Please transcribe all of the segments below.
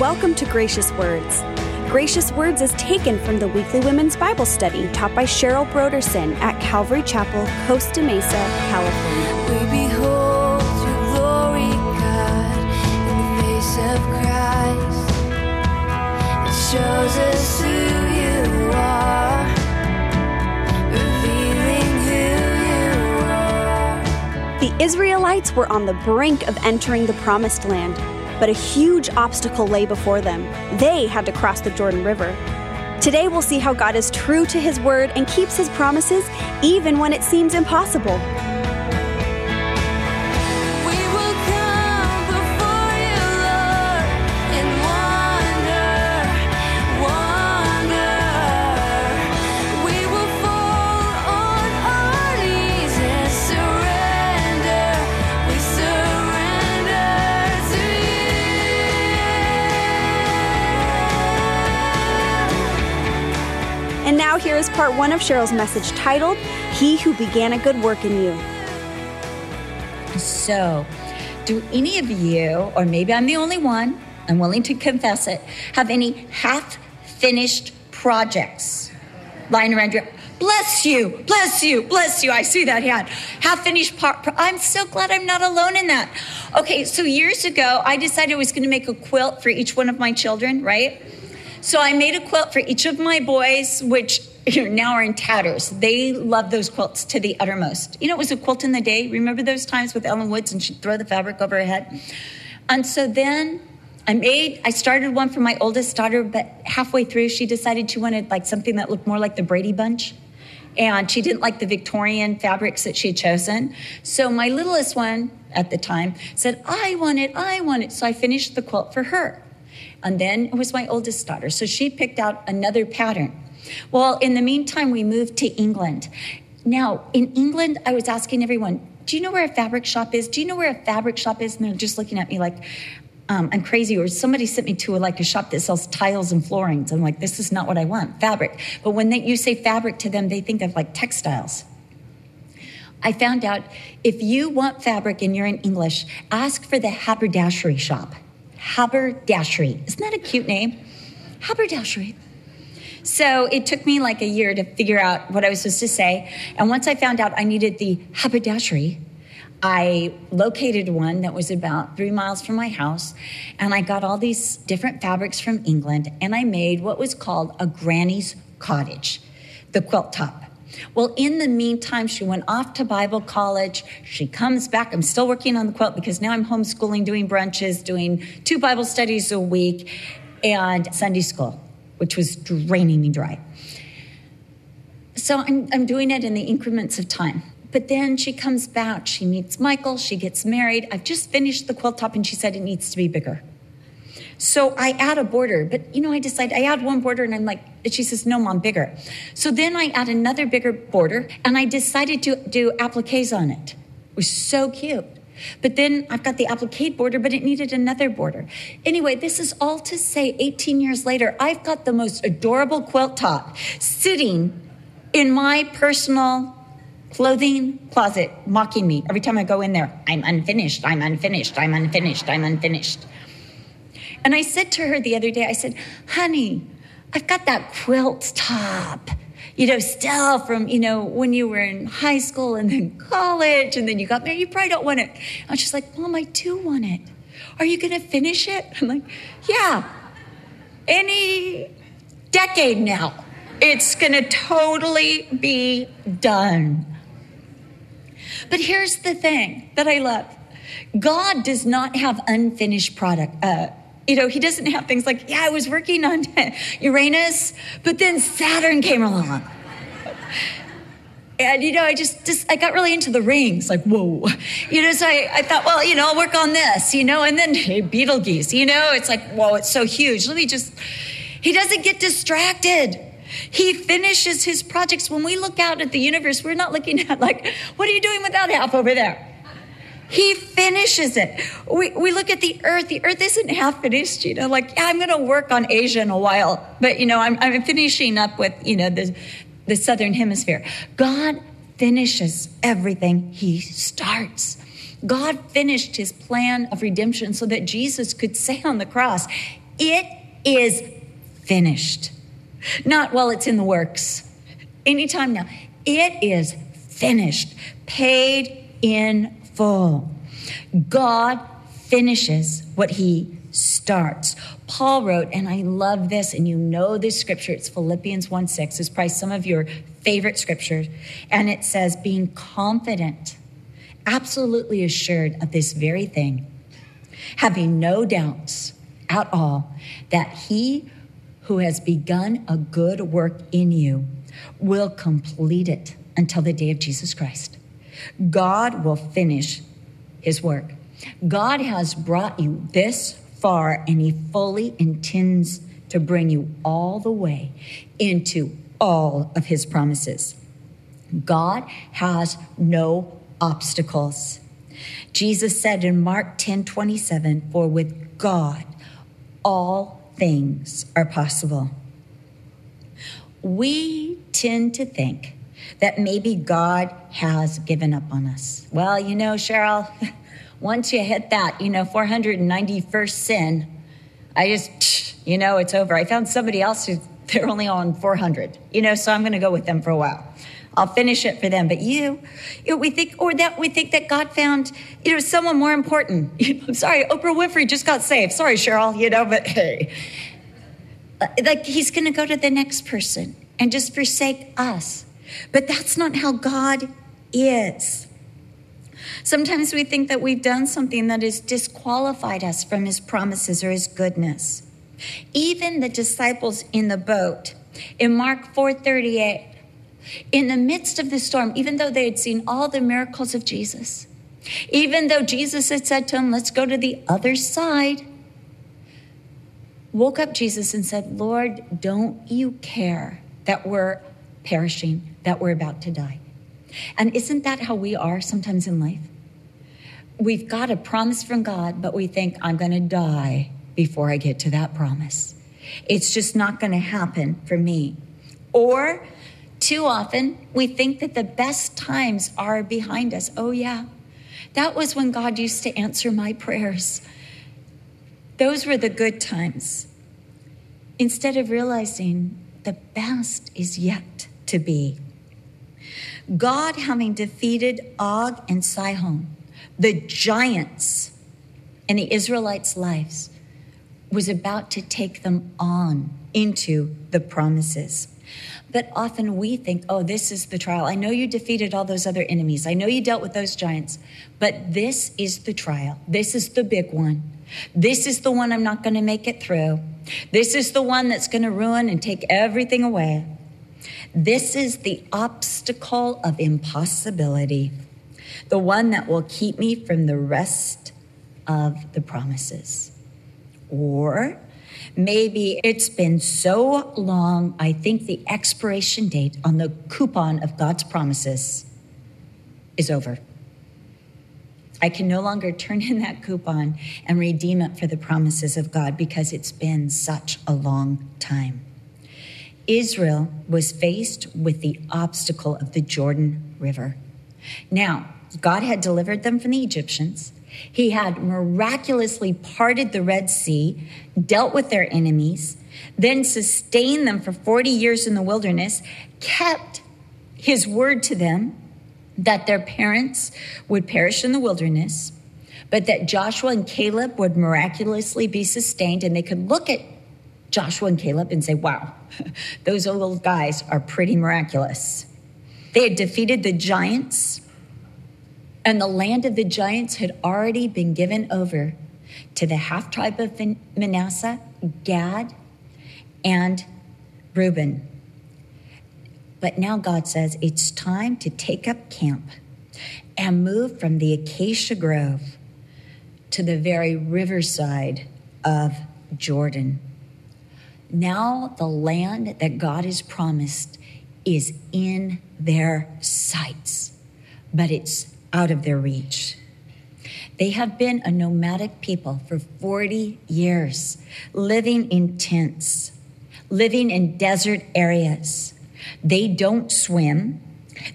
Welcome to Gracious Words. Gracious Words is taken from the weekly women's Bible study taught by Cheryl Brodersen at Calvary Chapel, Costa Mesa, California. We behold your glory, God, in the face of Christ. It shows us who The Israelites were on the brink of entering the promised land, but a huge obstacle lay before them. They had to cross the Jordan River. Today, we'll see how God is true to his word and keeps his promises even when it seems impossible. Is part one of Cheryl's message titled, He Who Began a Good Work in You. So, do any of you, or maybe I'm the only one, I'm willing to confess it, have any half finished projects lying around your Bless you, bless you, bless you. I see that hand. Half finished part. I'm so glad I'm not alone in that. Okay, so years ago, I decided I was going to make a quilt for each one of my children, right? So I made a quilt for each of my boys, which you know, now are in tatters. They love those quilts to the uttermost. You know, it was a quilt in the day. Remember those times with Ellen Woods and she'd throw the fabric over her head? And so then I made, I started one for my oldest daughter, but halfway through she decided she wanted like something that looked more like the Brady Bunch. And she didn't like the Victorian fabrics that she had chosen. So my littlest one at the time said, I want it, I want it. So I finished the quilt for her. And then it was my oldest daughter. So she picked out another pattern. Well, in the meantime, we moved to England. Now, in England, I was asking everyone, do you know where a fabric shop is? Do you know where a fabric shop is? And they're just looking at me like, um, I'm crazy. Or somebody sent me to a, like a shop that sells tiles and floorings. I'm like, this is not what I want, fabric. But when they, you say fabric to them, they think of like textiles. I found out if you want fabric and you're in English, ask for the haberdashery shop. Haberdashery. Isn't that a cute name? Haberdashery. So it took me like a year to figure out what I was supposed to say. And once I found out I needed the haberdashery, I located one that was about three miles from my house. And I got all these different fabrics from England. And I made what was called a granny's cottage, the quilt top. Well, in the meantime, she went off to Bible college. She comes back. I'm still working on the quilt because now I'm homeschooling, doing brunches, doing two Bible studies a week, and Sunday school, which was draining me dry. So I'm, I'm doing it in the increments of time. But then she comes back, she meets Michael, she gets married. I've just finished the quilt top, and she said it needs to be bigger. So I add a border, but you know, I decide I add one border and I'm like, she says, no, mom, bigger. So then I add another bigger border and I decided to do appliques on it. It was so cute. But then I've got the applique border, but it needed another border. Anyway, this is all to say 18 years later, I've got the most adorable quilt top sitting in my personal clothing closet mocking me every time I go in there. I'm unfinished, I'm unfinished, I'm unfinished, I'm unfinished. And I said to her the other day, I said, honey, I've got that quilt top, you know, still from, you know, when you were in high school and then college and then you got married. You probably don't want it. And just like, Mom, I do want it. Are you going to finish it? I'm like, yeah. Any decade now, it's going to totally be done. But here's the thing that I love God does not have unfinished product. Uh, you know, he doesn't have things like, yeah, I was working on Uranus, but then Saturn came along. And, you know, I just, just, I got really into the rings, like, whoa. You know, so I, I thought, well, you know, I'll work on this, you know, and then, hey, Betelgeuse, you know, it's like, whoa, it's so huge. Let me just, he doesn't get distracted. He finishes his projects. When we look out at the universe, we're not looking at, like, what are you doing with that half over there? He finishes it. We, we look at the earth. The earth isn't half finished, you know, like, yeah, I'm going to work on Asia in a while, but, you know, I'm, I'm finishing up with, you know, the, the southern hemisphere. God finishes everything he starts. God finished his plan of redemption so that Jesus could say on the cross, It is finished. Not while it's in the works. Anytime now. It is finished, paid in full. God finishes what he starts. Paul wrote, and I love this, and you know this scripture, it's Philippians 1 6. It's probably some of your favorite scriptures. And it says, being confident, absolutely assured of this very thing, having no doubts at all that he who has begun a good work in you will complete it until the day of Jesus Christ. God will finish his work. God has brought you this far, and he fully intends to bring you all the way into all of his promises. God has no obstacles. Jesus said in Mark 10 27, For with God all things are possible. We tend to think that maybe God has given up on us. Well, you know, Cheryl, once you hit that, you know, 491st sin, I just, you know, it's over. I found somebody else who they're only on 400, you know, so I'm going to go with them for a while. I'll finish it for them. But you, you know, we think, or that we think that God found, you know, someone more important. I'm sorry, Oprah Winfrey just got saved. Sorry, Cheryl, you know, but hey, uh, like he's going to go to the next person and just forsake us. But that's not how God is. Sometimes we think that we've done something that has disqualified us from his promises or his goodness. Even the disciples in the boat in Mark 4:38 in the midst of the storm, even though they had seen all the miracles of Jesus, even though Jesus had said to them, Let's go to the other side, woke up Jesus and said, Lord, don't you care that we're perishing, that we're about to die? And isn't that how we are sometimes in life? We've got a promise from God, but we think, I'm going to die before I get to that promise. It's just not going to happen for me. Or too often, we think that the best times are behind us. Oh, yeah, that was when God used to answer my prayers. Those were the good times. Instead of realizing the best is yet to be. God, having defeated Og and Sihon, the giants in the Israelites' lives, was about to take them on into the promises. But often we think, oh, this is the trial. I know you defeated all those other enemies. I know you dealt with those giants, but this is the trial. This is the big one. This is the one I'm not going to make it through. This is the one that's going to ruin and take everything away. This is the obstacle of impossibility, the one that will keep me from the rest of the promises. Or Maybe it's been so long, I think the expiration date on the coupon of God's promises is over. I can no longer turn in that coupon and redeem it for the promises of God because it's been such a long time. Israel was faced with the obstacle of the Jordan River. Now, God had delivered them from the Egyptians. He had miraculously parted the Red Sea, dealt with their enemies, then sustained them for 40 years in the wilderness, kept his word to them that their parents would perish in the wilderness, but that Joshua and Caleb would miraculously be sustained, and they could look at Joshua and Caleb and say, wow, those old guys are pretty miraculous. They had defeated the giants and the land of the giants had already been given over to the half tribe of Manasseh, Gad, and Reuben. But now God says it's time to take up camp and move from the acacia grove to the very riverside of Jordan. Now, the land that God has promised is in their sights, but it's out of their reach. They have been a nomadic people for 40 years, living in tents, living in desert areas, They don't swim.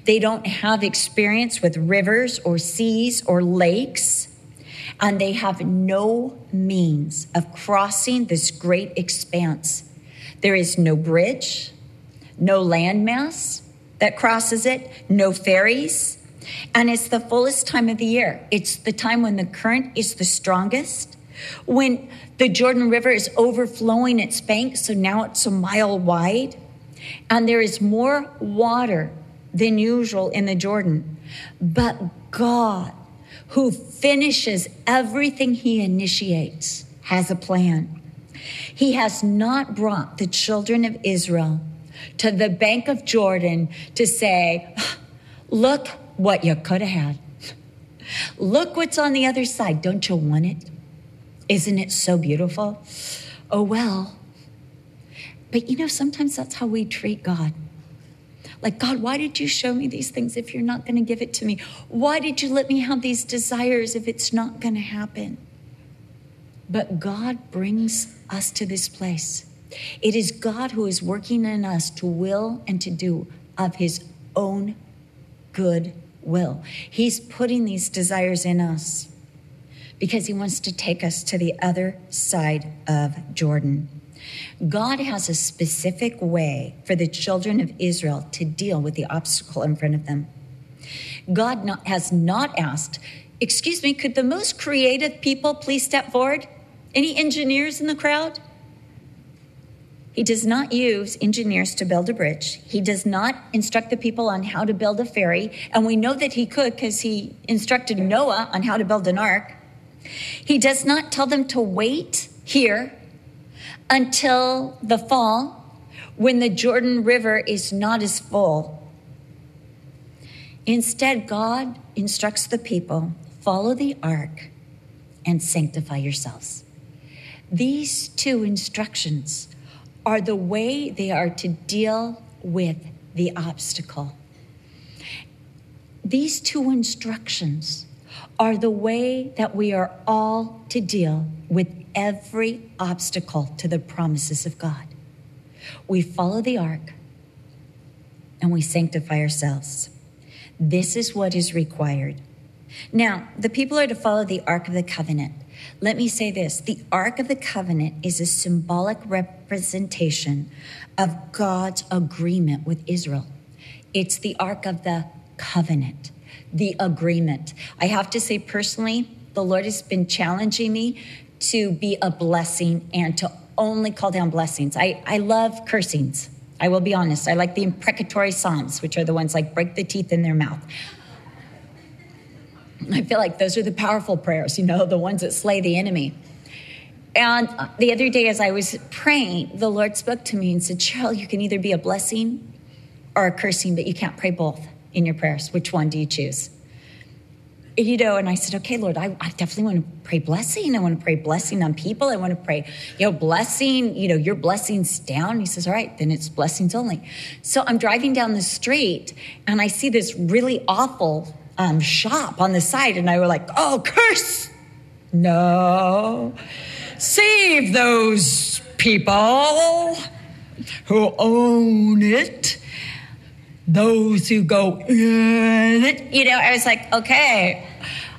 They don't have experience with rivers or seas or lakes. And they have no means of crossing this great expanse. There is no bridge, no landmass that crosses it, no ferries. And it's the fullest time of the year. It's the time when the current is the strongest, when the Jordan River is overflowing its banks, so now it's a mile wide, and there is more water than usual in the Jordan. But God, who finishes everything he initiates, has a plan. He has not brought the children of Israel to the bank of Jordan to say, ah, Look what you could have had. Look what's on the other side. Don't you want it? Isn't it so beautiful? Oh, well. But you know, sometimes that's how we treat God. Like, God, why did you show me these things if you're not going to give it to me? Why did you let me have these desires if it's not going to happen? But God brings us to this place. It is God who is working in us to will and to do of his own good will. He's putting these desires in us because he wants to take us to the other side of Jordan. God has a specific way for the children of Israel to deal with the obstacle in front of them. God not, has not asked, Excuse me, could the most creative people please step forward? Any engineers in the crowd? He does not use engineers to build a bridge. He does not instruct the people on how to build a ferry. And we know that he could because he instructed Noah on how to build an ark. He does not tell them to wait here until the fall when the Jordan River is not as full. Instead, God instructs the people follow the ark and sanctify yourselves. These two instructions are the way they are to deal with the obstacle. These two instructions are the way that we are all to deal with every obstacle to the promises of God. We follow the ark and we sanctify ourselves. This is what is required. Now, the people are to follow the Ark of the Covenant. Let me say this the Ark of the Covenant is a symbolic representation of God's agreement with Israel. It's the Ark of the Covenant, the agreement. I have to say, personally, the Lord has been challenging me to be a blessing and to only call down blessings. I, I love cursings. I will be honest. I like the imprecatory psalms, which are the ones like break the teeth in their mouth. I feel like those are the powerful prayers, you know, the ones that slay the enemy. And the other day, as I was praying, the Lord spoke to me and said, Cheryl, you can either be a blessing or a cursing, but you can't pray both in your prayers. Which one do you choose? You know, and I said, okay, Lord, I, I definitely want to pray blessing. I want to pray blessing on people. I want to pray, you know, blessing, you know, your blessings down. He says, all right, then it's blessings only. So I'm driving down the street and I see this really awful um, shop on the side, and I were like, oh, curse! No. Save those people who own it, those who go in it. You know, I was like, okay,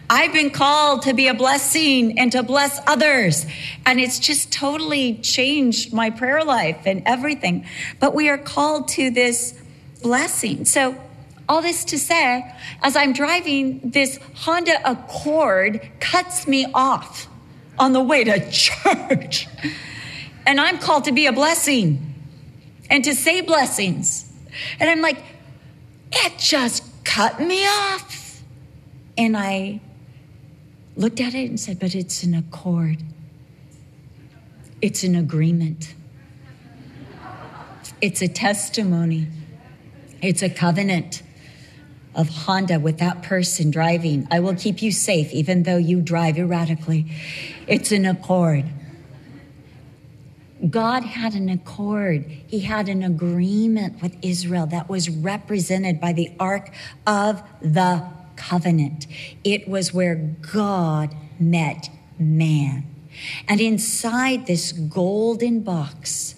I've been called to be a blessing and to bless others. And it's just totally changed my prayer life and everything. But we are called to this blessing. So all this to say, as I'm driving, this Honda Accord cuts me off on the way to church. And I'm called to be a blessing and to say blessings. And I'm like, it just cut me off. And I looked at it and said, but it's an accord, it's an agreement, it's a testimony, it's a covenant of Honda with that person driving. I will keep you safe even though you drive erratically. It's an accord. God had an accord. He had an agreement with Israel that was represented by the Ark of the Covenant. It was where God met man. And inside this golden box,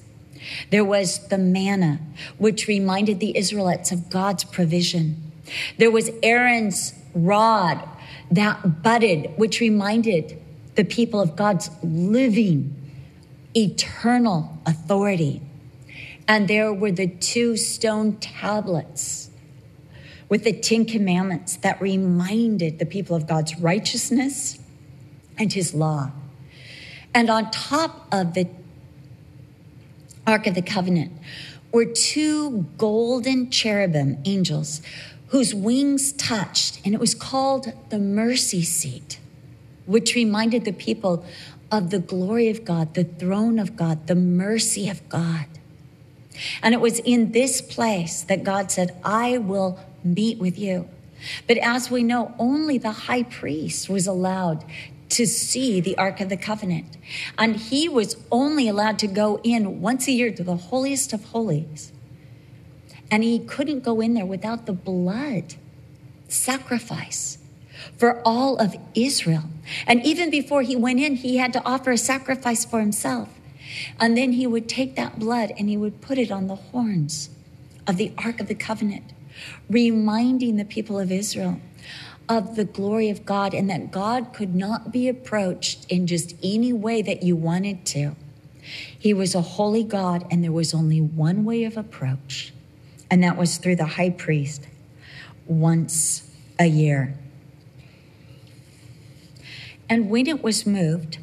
There was the manna, which reminded the Israelites of God's provision. There was Aaron's rod that budded, which reminded the people of God's living, eternal authority. And there were the two stone tablets with the Ten Commandments that reminded the people of God's righteousness and his law. And on top of the Ark of the Covenant were two golden cherubim angels whose wings touched, and it was called the mercy seat, which reminded the people of the glory of God, the throne of God, the mercy of God. And it was in this place that God said, I will meet with you. But as we know, only the high priest was allowed to see the Ark of the Covenant. And he was only allowed to go in once a year to the holiest of holies. And he couldn't go in there without the blood sacrifice for all of Israel. And even before he went in, he had to offer a sacrifice for himself. And then he would take that blood and he would put it on the horns of the Ark of the Covenant, reminding the people of Israel of the glory of God and that God could not be approached in just any way that you wanted to. He was a holy God, and there was only one way of approach, and that was through the high priest once a year. And when it was moved,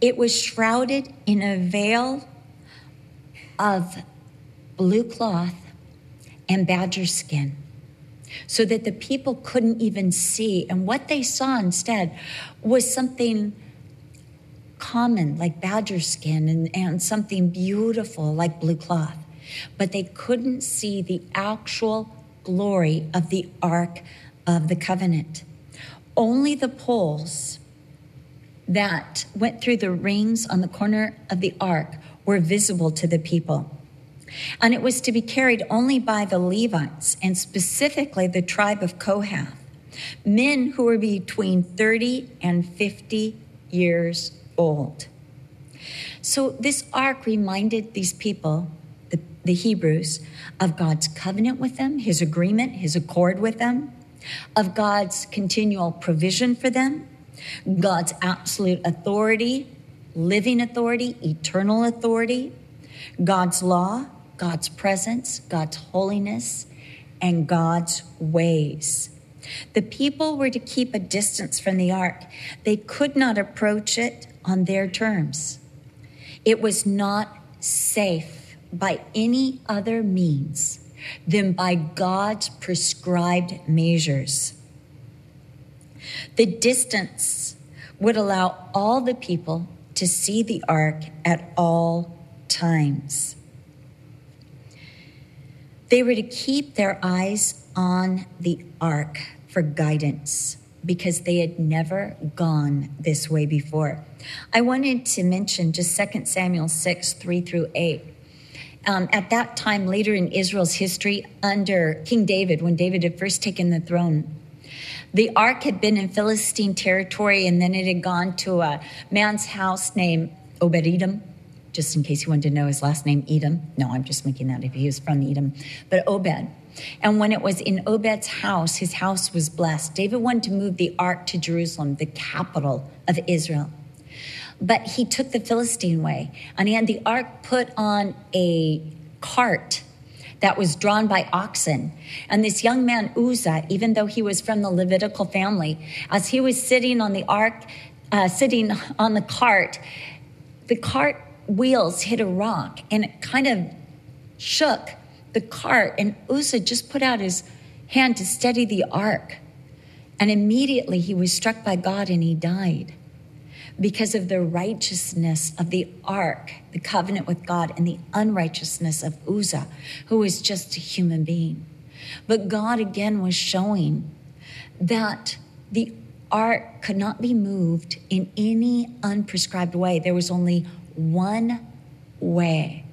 it was shrouded in a veil of blue cloth and badger skin so that the people couldn't even see. And what they saw instead was something common like badger skin and, and something beautiful like blue cloth. But they couldn't see the actual glory of the Ark of the Covenant. Only the poles that went through the rings on the corner of the ark were visible to the people. And it was to be carried only by the Levites, and specifically the tribe of Kohath, men who were between 30 and 50 years old. So this ark reminded these people, the, Hebrews, of God's covenant with them, his agreement, his accord with them, of God's continual provision for them, God's absolute authority, living authority, eternal authority, God's law, God's presence, God's holiness, and God's ways. The people were to keep a distance from the ark. They could not approach it on their terms. It was not safe by any other means than by God's prescribed measures. The distance would allow all the people to see the ark at all times. They were to keep their eyes on the ark for guidance because they had never gone this way before. I wanted to mention just 2 Samuel 6 3 through 8. Um, at that time, later in Israel's history, under King David, when David had first taken the throne, the ark had been in Philistine territory and then it had gone to a man's house named Obed Edom just in case you wanted to know his last name, Edom. No, I'm just making that if he was from Edom, but Obed. And when it was in Obed's house, his house was blessed. David wanted to move the ark to Jerusalem, the capital of Israel. But he took the Philistine way, and he had the ark put on a cart that was drawn by oxen. And this young man, Uzzah, even though he was from the Levitical family, as he was sitting on the ark, uh, sitting on the cart, the cart wheels hit a rock and it kind of shook the cart. And Uzzah just put out his hand to steady the ark. And immediately he was struck by God and he died because of the righteousness of the ark, the covenant with God, and the unrighteousness of Uzzah, who was just a human being. But God again was showing that the ark could not be moved in any unprescribed way. There was only one way,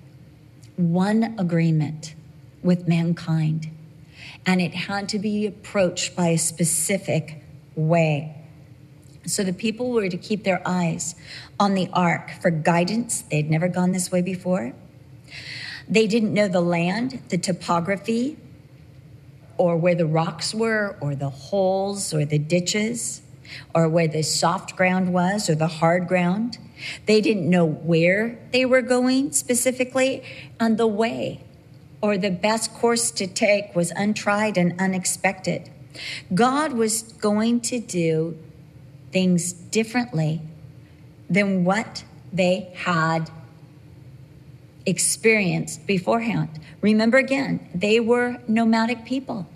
one agreement with mankind. And it had to be approached by a specific way. So the people were to keep their eyes on the ark for guidance. They'd never gone this way before. They didn't know the land, the topography, or where the rocks were, or the holes, or the ditches, or where the soft ground was, or the hard ground. They didn't know where they were going specifically, and the way or the best course to take was untried and unexpected. God was going to do things differently than what they had experienced beforehand. Remember again, they were nomadic people.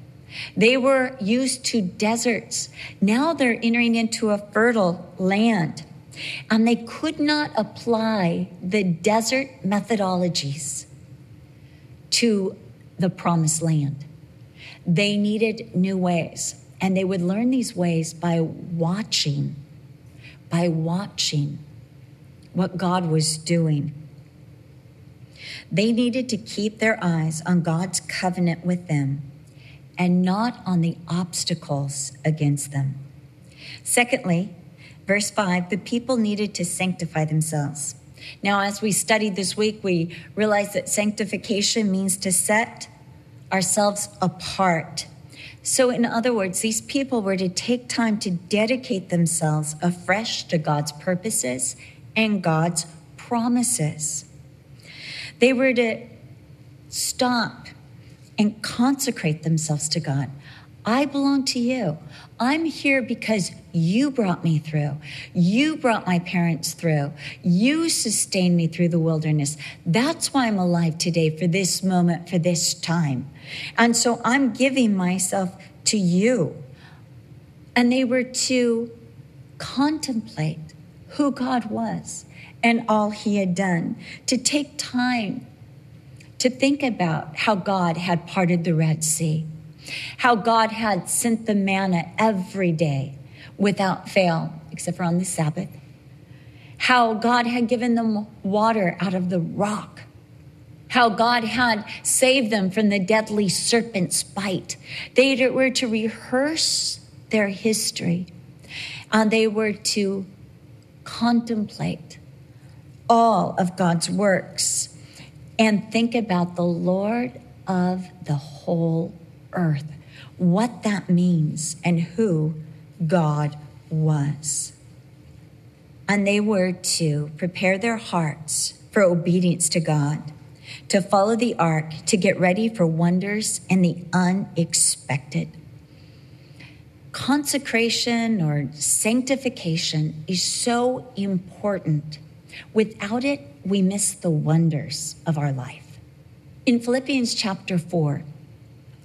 They were used to deserts. Now they're entering into a fertile land. And they could not apply the desert methodologies to the promised land. They needed new ways, and they would learn these ways by watching, by watching what God was doing. They needed to keep their eyes on God's covenant with them and not on the obstacles against them. Secondly, verse 5 the people needed to sanctify themselves. Now, as we studied this week, we realized that sanctification means to set ourselves apart. So, in other words, these people were to take time to dedicate themselves afresh to God's purposes and God's promises. They were to stop and consecrate themselves to God. I belong to you. I'm here because you brought me through. You brought my parents through. You sustained me through the wilderness. That's why I'm alive today for this moment, for this time. And so I'm giving myself to you. And they were to contemplate who God was and all he had done, to take time to think about how God had parted the Red Sea how God had sent the manna every day without fail, except for on the Sabbath. How God had given them water out of the rock. How God had saved them from the deadly serpent's bite. They were to rehearse their history and they were to contemplate all of God's works and think about the Lord of the whole earth, what that means, and who God was. And they were to prepare their hearts for obedience to God, to follow the ark, to get ready for wonders and the unexpected. Consecration or sanctification is so important. Without it, we miss the wonders of our life. In Philippians chapter 4,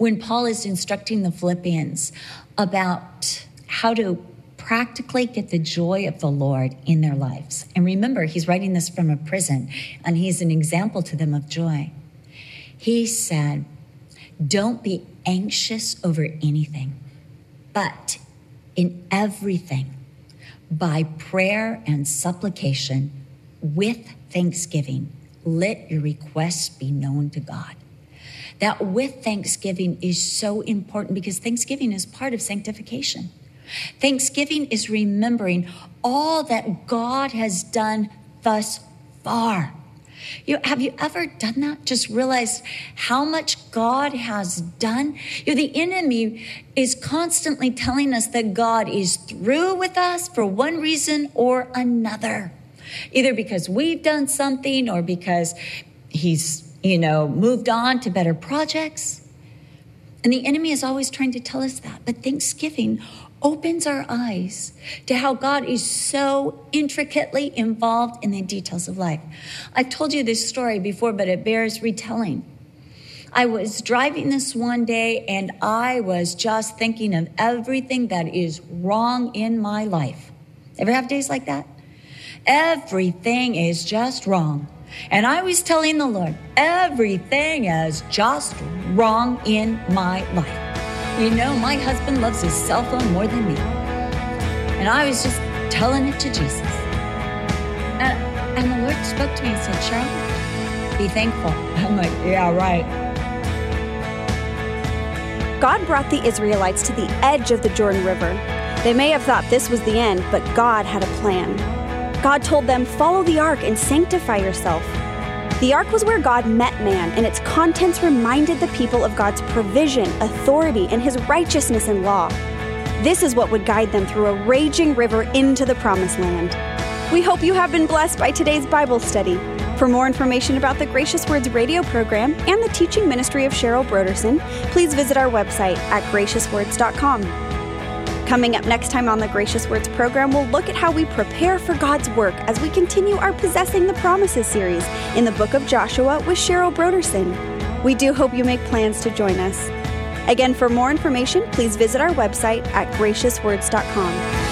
when Paul is instructing the Philippians about how to practically get the joy of the Lord in their lives. And remember, he's writing this from a prison, and he's an example to them of joy. He said, Don't be anxious over anything, but in everything, by prayer and supplication, with thanksgiving, let your requests be known to God that with Thanksgiving is so important because Thanksgiving is part of sanctification. Thanksgiving is remembering all that God has done thus far. You, have you ever done that? Just realized how much God has done? You know, the enemy is constantly telling us that God is through with us for one reason or another. Either because we've done something or because he's you know, moved on to better projects. And the enemy is always trying to tell us that. But Thanksgiving opens our eyes to how God is so intricately involved in the details of life. I've told you this story before, but it bears retelling. I was driving this one day and I was just thinking of everything that is wrong in my life. Ever have days like that? Everything is just wrong. And I was telling the Lord, everything is just wrong in my life. You know, my husband loves his cell phone more than me. And I was just telling it to Jesus. And, and the Lord spoke to me and said, Cheryl, be thankful. I'm like, yeah, right. God brought the Israelites to the edge of the Jordan River. They may have thought this was the end, but God had a plan. God told them, Follow the ark and sanctify yourself. The ark was where God met man, and its contents reminded the people of God's provision, authority, and his righteousness and law. This is what would guide them through a raging river into the promised land. We hope you have been blessed by today's Bible study. For more information about the Gracious Words radio program and the teaching ministry of Cheryl Brodersen, please visit our website at graciouswords.com. Coming up next time on the Gracious Words program, we'll look at how we prepare for God's work as we continue our Possessing the Promises series in the book of Joshua with Cheryl Brodersen. We do hope you make plans to join us. Again, for more information, please visit our website at graciouswords.com.